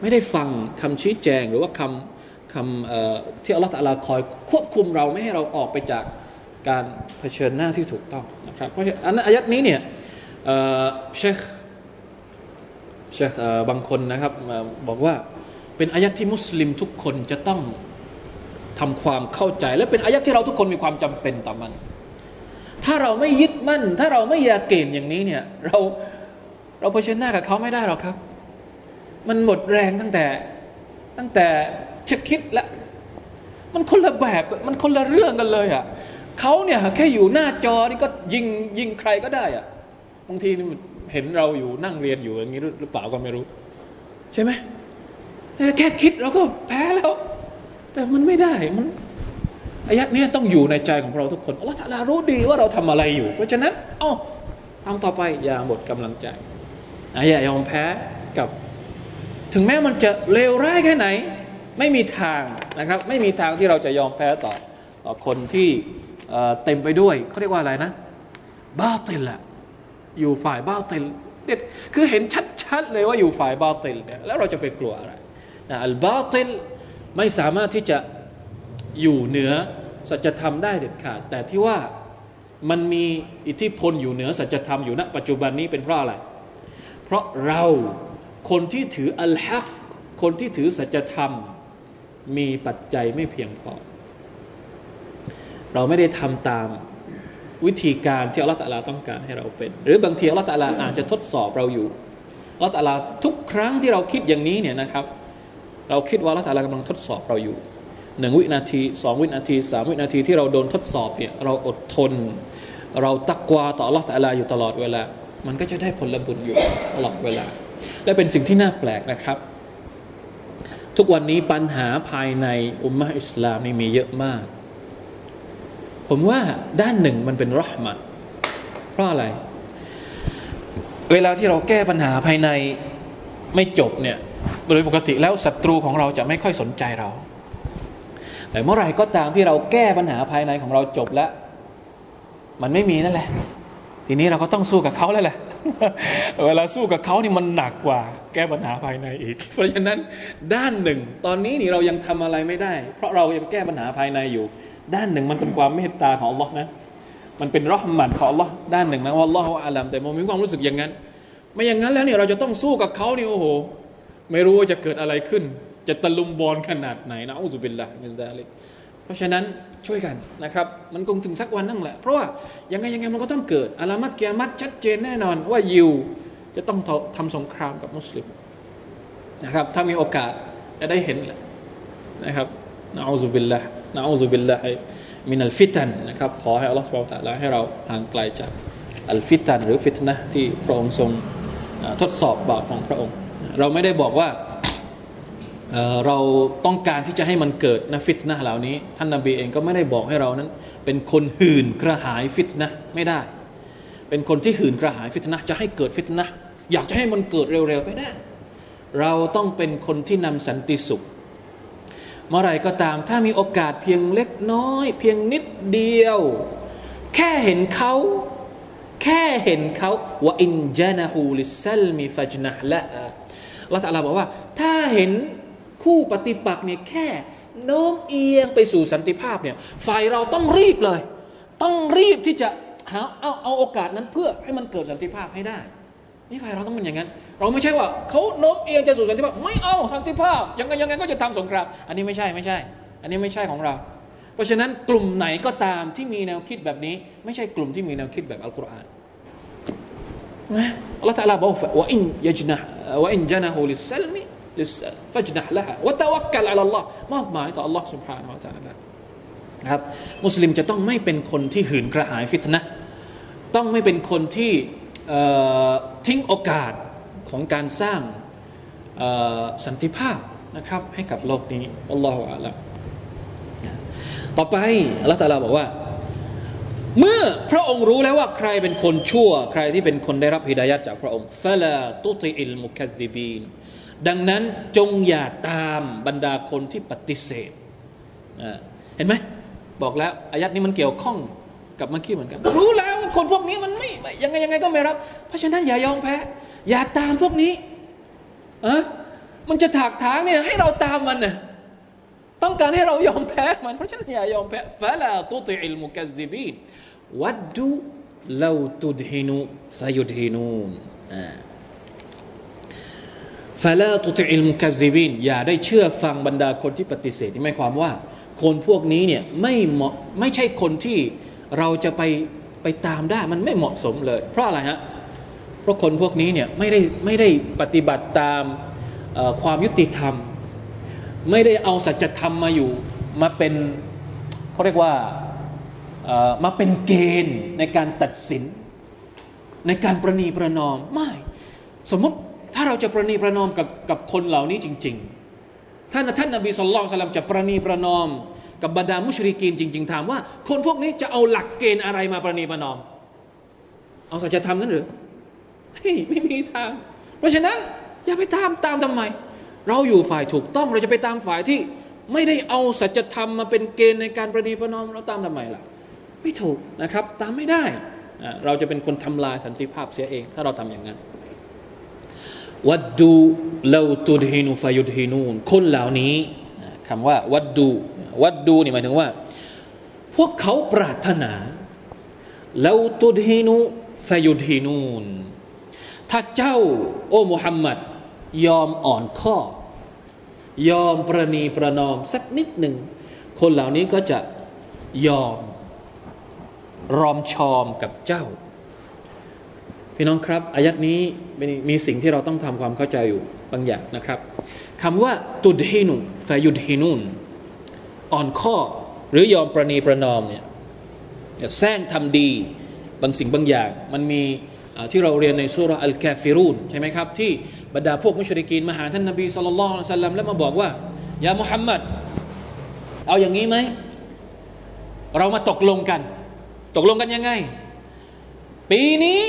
Speaker 1: ไม่ได้ฟังคำชี้แจงหรือว่าคำคำที่อัลลอฮฺตะลาคอยควบคุมเราไม่ให้เราออกไปจากการเผชิญหน้าที่ถูกต้องนะครับ เพราะฉะนั้นอายัดนี้เนี่ยเชคเชคบางคนนะครับบอกว่าเป็นอายัดที่มุสลิมทุกคนจะต้องทำความเข้าใจและเป็นอายัดที่เราทุกคนมีความจำเป็นต่อมันถ้าเราไม่ยึดมั่น ถ้าเราไม่อยากเกณฑ์อย่างนี้เนี่ย เราเราเผชิญหน้ากับเขาไม่ได้หรอกครับ มันหมดแรงตั้งแต่ ตั้งแต่จะคิดละมันคนละแบบมันคนละเรื่องกันเลยอ่ะเขาเนี่ย แค่อยู่หน้าจอนี่ก็ยิงยิงใครก็ได้ อ่ะบางทีนี่เห็นเราอยู่นั่งเรียนอยู่อย่างนี้หรือเปล่าก็ไม่รู้ ใช่ไหมแค่คิดเราก็แพ้แล้ว แต่มันไม่ได้มันอายัดนี้ต้องอยู่ในใจของเราทุกคนอัลลอฮฺตะลารู้ดีว่าเราทำอะไรอยู่ เพราะฉะนั้นอ๋อทำต่อไปอย่าหมดกำลังใจอย่ายอมแพ้กับ ถึงแม้มันจะเลวร้ายแค่ไหน ไม่มีทางนะครับ ไม่มีทางที่เราจะยอมแพ้ต่อตอคนที่เต็มไปด้วยเขาเรียกว่าอะไรนะบ้าติลละอยู่ฝ่ายบ้าติลเด็ดคือเห็นชัดๆเลยว่าอยู่ฝ่ายบ้าติลเนี่ยแล้วเราจะไปกลัวอะไรนะอัลบ้าติลไม่สามารถที่จะอยู่เหนือสัจธรรมได้เด็ดขาดแต่ที่ว่ามันมีอิทธิพลอยู่เหนือ สัจธรรมอยู่ณปัจจุบันนี้เป็นเพราะอะไร เพราะเราคนที่ถืออัลฮักคนที่ถือสัจธรรมมีปัจจัยไม่เพียงพอ เราไม่ได้ทำตามวิธีการที่อัลอตะลาต้องการให้เราเป็น หรือบางทีอัลอตะลาอาจจะทดสอบเราอยู่อัลอตะลาทุกครั้งที่เราคิดอย่างนี้เนี่ยนะครับเราคิดว่าอัลอฮตลากำลังทดสอบเราอยู่หนึ่งวินาทีสองวินาทีสามวินาทีที่เราโดนทดสอบเนี่ยเราอดทน เราตักวาต่อรอดแตะลา อยู่ตลอด เวลา มันก็จะได้ผลบุญอยู่ตลอดเวลา และเป็นสิ่งที่น่าแปลกนะครับ ทุกวันนี้ปัญหาภายในอุมมะอิสลามนี่มีเยอะมาก ผมว่าด้านหนึ่งมันเป็นรหมะเพราะอะไร เวลาที่เราแก้ปัญหาภายในไม่จบเนี่ยโดยปกติแล้วศัตรูของเราจะไม่ค่อยสนใจเราแต่เมื่อไรก็ตามที่เราแก้ปัญหาภายในของเราจบแล้ว มันไม่มีนั่นแหละ ทีนี้เราก็ต้องสู้กับเขาแล้วแหละเวลาสู้กับเขานี่มันหนักกว่าแก้ปัญหาภายในอีก เพราะฉะนั้น ด้านหนึ่งตอนนี้นี่เรายังทำอะไรไม่ได้ เพราะเรายังแก้ปัญหาภายในอยู่ ด้านหนึ่งมันเป็นความเมตตาของ Allah นะ มันเป็นรอหมัดของ Allah ด้านหนึ่งนะว่าอัลลอฮ์อัลลัมแต่โมมีความรู้สึกอย่างนั้น ไม่อย่างนั้นแล้วเนี่ยเราจะต้องสู้กับเขานี่โอ้โห ไม่รู้ว่าจะเกิดอะไรขึ้นจะตะลุมบอลขนาดไหนนะอุสุบิลละมินซาลิก เพราะฉะนั้นช่วยกันนะครับ มันคงถึงสักวันนั่งแหละ เพราะว่ายังไงยังไงมันก็ต้องเกิดอาลามัตเกียมัตชัดเจนแน่นอน ว่ายิวจะต้องทำสงครามกับมุสลิมนะครับ ถ้ามีโอกาส จะได้เห็นแหละนะครับนะอูซุบิลละนะอูซุบิลละมินัลฟิตันนะครับขอให้อัลลอฮฺสุบตะลาให้เราห่างไกลจากอัลฟิตันหรือฟิตนะ ที่พระองค์ทรงทดสอบบาปของพระองค์ เราไม่ได้บอกว่าเราต้องการที่จะให้มันเกิด นะฟิตนะเหล่านี้ ท่านนาบีเองก็ไม่ได้บอกให้เรานั้น เป็นคนหื่นกระหายฟิตนะไม่ได้ เป็นคนที่หื่นกระหายฟิตนะจะให้เกิดฟิตนะอยากจะให้มันเกิดเร็วๆไปได้เราต้องเป็นคนที่นำสันติสุข เมื่อไรก็ตามถ้ามีโอกาสเพียงเล็กน้อย เพียงนิดเดียว แค่เห็นเขาแค่เห็นเขาว่าอินจานะฮูลิซัลมีฟัจนะละละตะลาบอกว่า ถ้าเห็นคู่ปฏิปักษ์เนี่ยแค่โน้มเอียงไปสู่สันติภาพเนี่ยฝ่ายเราต้องรีบเลย ต้องรีบที่จะหาเอาเอาโอกาสนั้นเพื่อให้มันเกิดสันติภาพให้ได้นี่ฝ่ายเราต้องเป็นอย่างนั้น เราไม่ใช่ว่าเขาโน้มเอียงจะสู่สันติภาพ ไม่เอาสันติภาพยังไงยังไงก็จะทำสงครามอันนี้ไม่ใช่ไม่ใช่ อันนี้ไม่ใช่ของเรา เพราะฉะนั้นกลุ่มไหนก็ตามที่มีแนวคิดแบบนี้ ไม่ใช่กลุ่มที่มีแนวคิดแบบอัลกุรอานนะอัลลอฮฺตะลาบอกว่าอินยจนะว่าอินจนะฮูลิสซัลมีลิสฟจนะละวะตะวักกัลอัลลอฮ์มอบหมายต่ออัลลอฮ์ سبحانه และ تعالى นะครับมุสลิมจะต้องไม่เป็นคนที่หืนกระหายฟิตนะ ต้องไม่เป็นคนที่ทิ้งโอกาสของการสร้างสันติภาพนะครับให้กับโลกนี้อัลลอฮฺอัลลอฮต่อไปอัลลอฮฺตาลาบอกว่าเมื่อพระองค์รู้แล้วว่าใครเป็นคนชั่ว ใครที่เป็นคนได้รับฮิดายัดจากพระองค์ฟะลาตุติอิลมุคัซิบีนดังนั้นจงอย่าตามบรรดาคนที่ปฏิเสธ เห็นไหม บอกแล้ว อายัดนี้มันเกี่ยวข้องกับมักคีเหมือนกัน รู้แล้วว่าคนพวกนี้มันไม่ ยังไงยังไงก็ไม่รับ เพราะฉะนั้นอย่ายอมแพ้อย่าตามพวกนี้อะมันจะถากถางเนี่ยให้เราตามมันน่ะต้องการให้เรายอมแพ้มัน เพราะฉะนั้นอย่ายอมแพ้ฟาลาตุติอิลมุกัซซิบีนวัดดูเลาตุดฮินูฟยุดฮินูอ่าฟลาตุติอิลมุกาซิบินอย่าได้เชื่อฟังบรรดาคนที่ปฏิเสธนี่หมายความว่า คนพวกนี้เนี่ยไม่เหมาะไม่ใช่คนที่เราจะไปไปตามได้มันไม่เหมาะสมเลย เพราะอะไรฮะเพราะคนพวกนี้เนี่ยไม่ได้ไม่ได้ปฏิบัติตามความยุติธรรม ไม่ได้เอาสัจธรรมมาอยู่มาเป็นเขาเรียกว่ามาเป็นเกณฑ์ในการตัดสินในการประนีประนอมไม่สมมติถ้าเราจะประนีประนอมกับกับคนเหล่านี้จริงๆ ท่านท่านนบีสุลต่านจะประนีประนอม กับบรรดามุชริกีนจริงๆถามว่า คนพวกนี้จะเอาหลักเกณฑ์อะไรมาประนีประนอม เอาสัจธรรมนั้นหรือไม่ไม่มีทาง เพราะฉะนั้นอย่าไปตามตามทำไม เราอยู่ฝ่ายถูกต้อง เราจะไปตามฝ่ายที่ไม่ได้เอาสัจธรรมมาเป็นเกณฑ์ในการประนีประนอม เราตามทำไมล่ะ ไม่ถูกนะครับ ตามไม่ได้ เราจะเป็นคนทำลายสันติภาพเสียเอง ถ้าเราทำอย่างนั้นวัดดูเลาตุดฮินูฟายุดฮินูนคนเหล่านี้คำว่าวัดดู วัดดูนี่หมายถึงว่า พวกเขาปรารถนาเลาตุดฮินูฟายุดฮินูนถ้าเจ้า โอ้มุฮัมมัด ยอมอ่อนข้อ ยอมประนีประนอม สักนิดหนึ่ง คนเหล่านี้ก็จะยอม รอมชอมกับเจ้าพี่น้องครับ อายัดนี้มีสิ่งที่เราต้องทำความเข้าใจอยู่บางอย่างนะครับ คำว่าตุดฮินุฟายุดฮินุนอ่อนข้อหรือยอมประนีประนอมเนี่ยแ้งทำดีบางสิ่งบางอย่าง มันมีที่เราเรียนในสุรอัลกาฟิรูนใช่ไหมครับ ที่บรรดาพวกมุชริกีนมาหาท่านนบีสุลต่านละลัม แล้วมาบอกว่า ยามุฮัมมัดเอาอย่างนี้ไหมเรามาตกลงกัน ตกลงกันยังไงปีนี้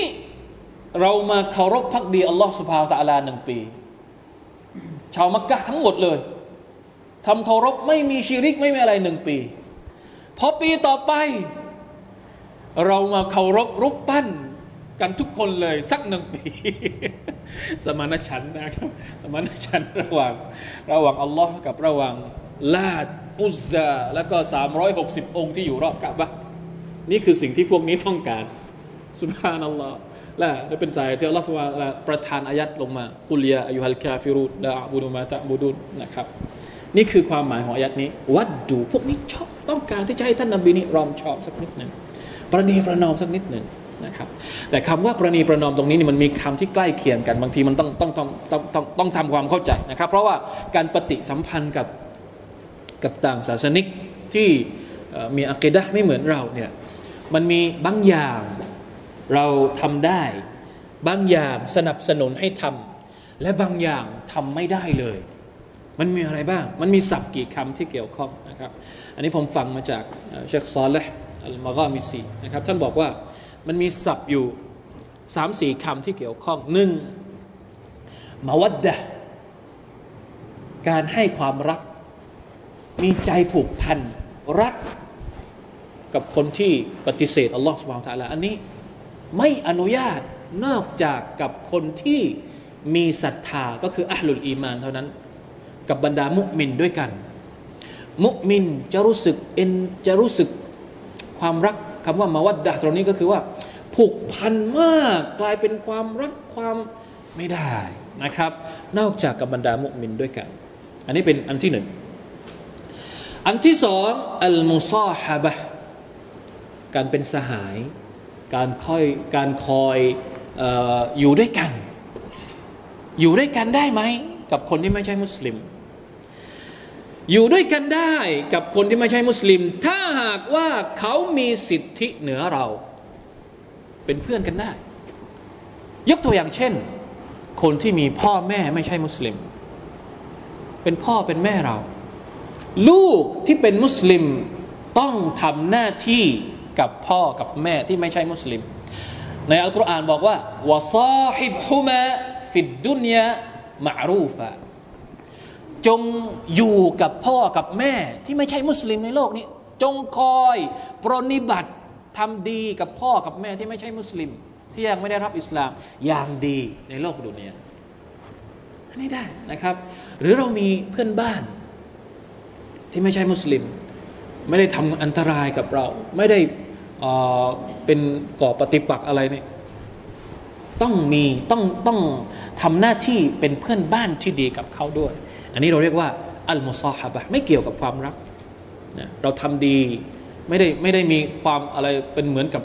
Speaker 1: เรามาเคารพพักดีอัลลอฮ์สุภาวตะอาลาหนึ่งปี ชาวมักกะทั้งหมดเลยทำเคารพไม่มีชีริกไม่มีอะไรหนึ่งปี พอปีต่อไป เรามาเคารพรูปปั้น กันทุกคนเลยสักหนึ่งปี สมานฉันนะครับ สมานฉันระหว่าง ระหว่างอัลลอฮ์กับระหว่างลาดอุซซาแล้วก็ 360 องค์ที่อยู่รอบกะบะนี่คือสิ่งที่พวกนี้ต้องการ สุภานัลลอฮ์และเป็นสายที่อัลลอฮฺประทานอายัดลงมากุลยาอายุฮัลกาฟิรูดาบูดุมาตะบูดุนนะครับ นี่คือความหมายของอายัดนี้ วัดดู พวกนี้ชอบ ต้องการที่จะให้ท่านนบีนี่รอมชอบสักนิดหนึ่งประนีประนอมสักนิดหนึ่งนะครับ แต่คำว่าประนีประนอมตรงนี้นี่มันมีคำที่ใกล้เคียงกัน บางทีมันต้องต้องต้องต้องต้องต้องทำความเข้าใจนะครับ เพราะว่าการปฏิสัมพันธ์กับกับต่างศาสนิกที่มีอักดะไม่เหมือนเราเนี่ยมันมีบางอย่างเราทำได้ บางอย่างสนับสนุนให้ทำและบางอย่างทำไม่ได้เลย มันมีอะไรบ้าง มันมีศัพท์กี่คำที่เกี่ยวข้องนะครับ อันนี้ผมฟังมาจากเชคซอลเละอัลมาก็มิสีนะครับท่านบอกว่ามันมีศัพท์อยู่สามสี่คำที่เกี่ยวข้องหนึ่งมาวัดดะการให้ความรักมีใจผูกพันรักกับคนที่ปฏิเสธอัลลอฮฺสุบฮานตัลาอันนี้ไม่อนุญาตนอกจากกับคนที่มีศรัทธาก็คืออัลลุลอีมานเท่านั้น กับบรรดามุมินด้วยกัน มุมินจะรู้สึกเอ็นจะรู้สึกความรักคำว่ามาวัดดาตรงนี้ก็คือว่า ผูกพันมากกลายเป็นความรักความไม่ได้นะครับ นอกจากกับบรรดามุมินด้วยกัน อันนี้เป็นอันที่หนึ่งอันที่สองอัลมุซาฮะบะการเป็นสหายการคอยการคอยอออยู่ด้วยกัน อยู่ด้วยกันได้ไหมกับคนที่ไม่ใช่มุสลิม อยู่ด้วยกันได้กับคนที่ไม่ใช่มุสลิม ถ้าหากว่าเขามีสิทธิเหนือเรา เป็นเพื่อนกันได้ ยกตัวอย่างเช่น คนที่มีพ่อแม่ไม่ใช่มุสลิม เป็นพ่อเป็นแม่เรา ลูกที่เป็นมุสลิมต้องทำหน้าที่กับพ่อกับแม่ที่ไม่ใช่มุสลิม ในอัลกุรอานบอกว่าวะซาฮิบฮุมะฟิดดุนยามารูฟะจงอยู่กับพ่อกับแม่ที่ไม่ใช่มุสลิมในโลกนี้จงคอยปรนิบัติทำดีกับพ่อกับแม่ที่ไม่ใช่มุสลิม ที่ยังไม่ได้รับอิสลามอย่างดีในโลกดุนยาอันนี้ได้นะครับ หรือเรามีเพื่อนบ้าน ที่ไม่ใช่มุสลิม ไม่ได้ทำอันตรายกับเราไม่ได้เป็นก่อปฏิปักษ์อะไรเนี่ยต้องมี ต้องต้องทำหน้าที่เป็นเพื่อนบ้านที่ดีกับเขาด้วย อันนี้เราเรียกว่า อัลมุซาฮบะไม่เกี่ยวกับความรักนะเราทำดีไม่ได้ไม่ได้มีความอะไรเป็นเหมือนกับ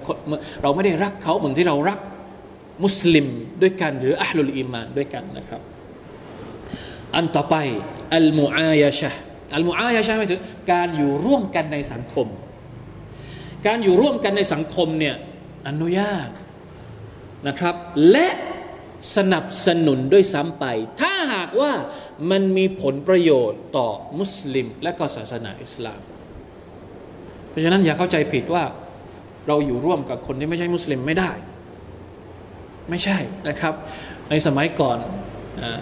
Speaker 1: เราไม่ได้รักเขาเหมือนที่เรารักมุสลิมด้วยกัน หรืออัลลุลอิมานด้วยกันนะครับ อันต่อไป อัลมุอายะชะอัลมุอายะชะหมายถึงการอยู่ร่วมกันในสังคมการอยู่ร่วมกันในสังคมเนี่ยอนุญาตนะครับ และสนับสนุนด้วยซ้ำไป ถ้าหากว่ามันมีผลประโยชน์ต่อมุสลิม และก็ศาสนาอิสลาม เพราะฉะนั้นอย่าเข้าใจผิดว่าเราอยู่ร่วมกับคนที่ไม่ใช่มุสลิมไม่ได้ ไม่ใช่นะครับ ในสมัยก่อน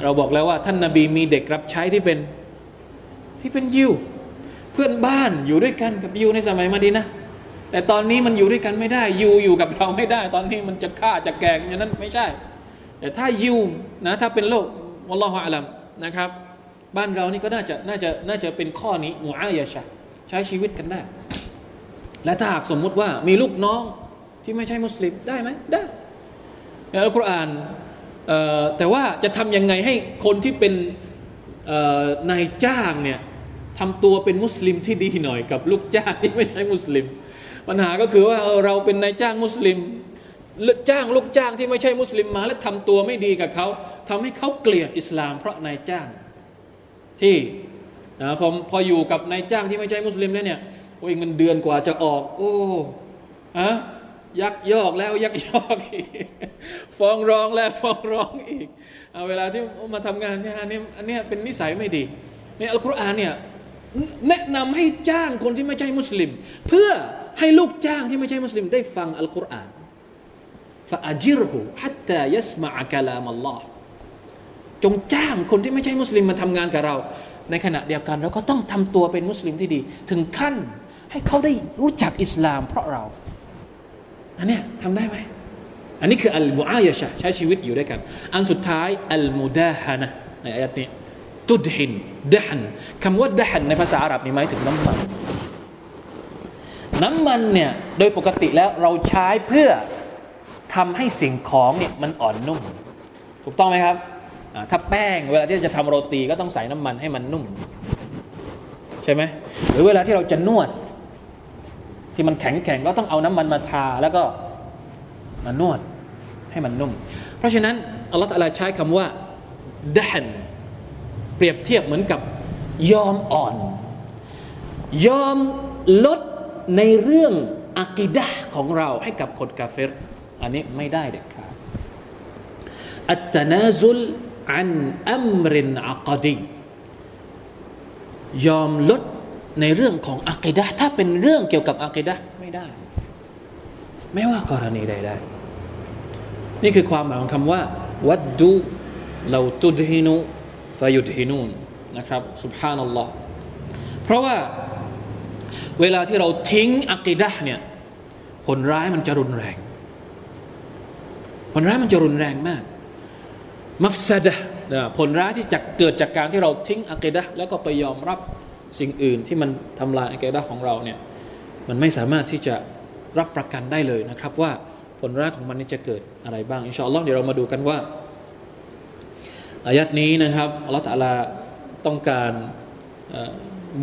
Speaker 1: เราบอกแล้วว่าท่านนาบีมีเด็กรับใช้ที่เป็นที่เป็นยิวเพื่อนบ้านอยู่ด้วยกันกับยิวในสมัยมาดีนะแต่ตอนนี้มันอยู่ด้วยกันไม่ได้ยูอยู่กับเราไม่ได้ ตอนนี้มันจะฆ่าจะแกงอย่างนั้นไม่ใช่ แต่ถ้ายูนะถ้าเป็นโลกวัลลอฮฺอาลัมนะครับบ้านเรานี่ก็น่าจะน่าจะน่าจะเป็นข้อนี้หัวอายาชะใช้ชีวิตกันได้ และถ้าหากสมมุติว่ามีลูกน้องที่ไม่ใช่มุสลิมได้ไหมได้ในอัลกุรอานแต่ว่าจะทำยังไงให้คนที่เป็นนายจ้างเนี่ยทำตัวเป็นมุสลิมที่ดีหน่อยกับลูกจ้างที่ไม่ใช่มุสลิมปัญหาก็คือว่าเราเป็นนายจ้างมุสลิม จ้างลูกจ้างที่ไม่ใช่มุสลิม มาและทำตัวไม่ดีกับเขาทำให้เขาเกลียดอิสลามเพราะนายจ้างที่นะพอพออยู่กับนายจ้างที่ไม่ใช่มุสลิมแล้วเนี่ยโอ้ยเงินเดือนกว่าจะออกโอ้อะยักยอกแล้วยักยอกอีกฟ้องร้องแล้วฟ้องร้องอีกเอาเวลาที่มาทำงานเนี่ยอันนี้อันนี้เป็นนิสัยไม่ดีในอัลกุรอานเนี่ยแนะนำให้จ้างคนที่ไม่ใช่มุสลิมเพื่อให้ลูกจ้างที่ไม่ใช่มุสลิมได้ฟังอัลกุรอานฟาอจิรหฮัตตายัสมากักลามัลลอฮ์จงจ้างคนที่ไม่ใช่มุสลิมมาทำงานกับเรา ในขณะเดียวกัน เราก็ต้องทำตัวเป็นมุสลิมที่ดี ถึงขั้น ให้เขาได้รู้จักอิสลามเพราะเรา อันเนี้ยทำได้ไหมอันนี้คืออัลมูอายชะใช้ชีวิตอยู่ด้วยกัน อันสุดท้ายอัลมูดาฮานะในอายัดนี้ตุดหินดหันคำว่าดหันในภาษาอาหรับนี่หมายถึงน้ำมันน้ำมันเนี่ยโดยปกติแล้วเราใช้เพื่อทำให้สิ่งของเนี่ยมันอ่อนนุ่ม ถูกต้องไหมครับ ถ้าแป้งเวลาที่จะทำโรตีก็ต้องใส่น้ำมันให้มันนุ่มใช่ไหมหรือเวลาที่เราจะนวด ที่มันแข็งแข็งก็ต้องเอาน้ำมันมาทาแล้วก็มานวดให้มันนุ่ม เพราะฉะนั้นอัลลอฮฺใช้คำว่าดันเปรียบเทียบเหมือนกับ ยอมอ่อน ยอมลดในเรื่องอักิดะของเราให้กับคนกาเฟรอันนี้ไม่ได้เด็ดขาดอัตนาซุลอันอัมรินอักดียอมลดในเรื่องของอักิดะถ้าเป็นเรื่องเกี่ยวกับอักิดะไม่ได้ ไม่ว่ากรณีใดๆนี่คือความหมายของคำว่าวัดดูเราตุดฮินุฟายุดฮินูนนะครับสุบฮานัลลอฮ์เพราะว่าเวลาที่เราทิ้งอักิดะเนี่ยผลร้ายมันจะรุนแรง ผลร้ายมันจะรุนแรงมาก มัฟซาดะผลร้ายที่จะเกิดจากการที่เราทิ้งอักิดะแล้วก็ไปยอมรับสิ่งอื่นที่มันทำลายอักิดะของเราเนี่ยมันไม่สามารถที่จะรับประกันได้เลยนะครับ ว่าผลร้ายของมันนี่จะเกิดอะไรบ้างอินชาอัลลอฮ์เดี๋ยวเรามาดูกันว่าอายัดนี้นะครับอัลลอฮ์ตะลาต้องการ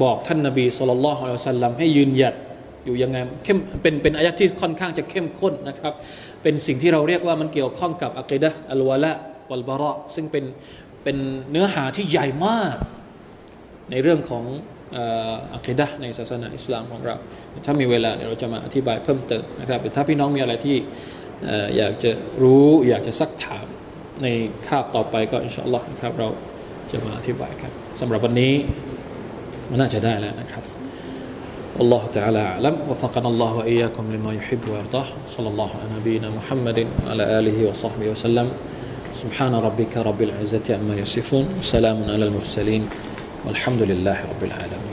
Speaker 1: บอกท่านนาบีสุลต่านละฮ์ัลลอให้ยืนหยัดอยู่ยังไงเข้มเป็นเป็นอายะที่ค่อนข้างจะเข้มข้นนะครับ เป็นสิ่งที่เราเรียกว่ามันเกี่ยวข้องกับอะกิดะอัลวะละวัลบาระซึ่งเป็นเป็นเนื้อหาที่ใหญ่มาก ในเรื่องของอะกิดะในศาสนาอิสลามของเรา ถ้ามีเวลาเดี๋ยวเราจะมาอธิบายเพิ่มเติมนะครับ ถ้าพี่น้องมีอะไรที่อยากจะรู้อยากจะซักถามในคาบต่อไปก็อินชาอัลลอฮ์นะครับเราจะมาอธิบายกันสำหรับวันนี้ ولا جدال عن الحق والله تعالى أعلم وفقنا الله وإياكم لما يحب ويرضاه صلى الله على نبينا محمد وعلى آله وصحبه وسلم سبحان ربك رب العزة عما يصفون وسلام على المرسلين والحمد لله رب العالمين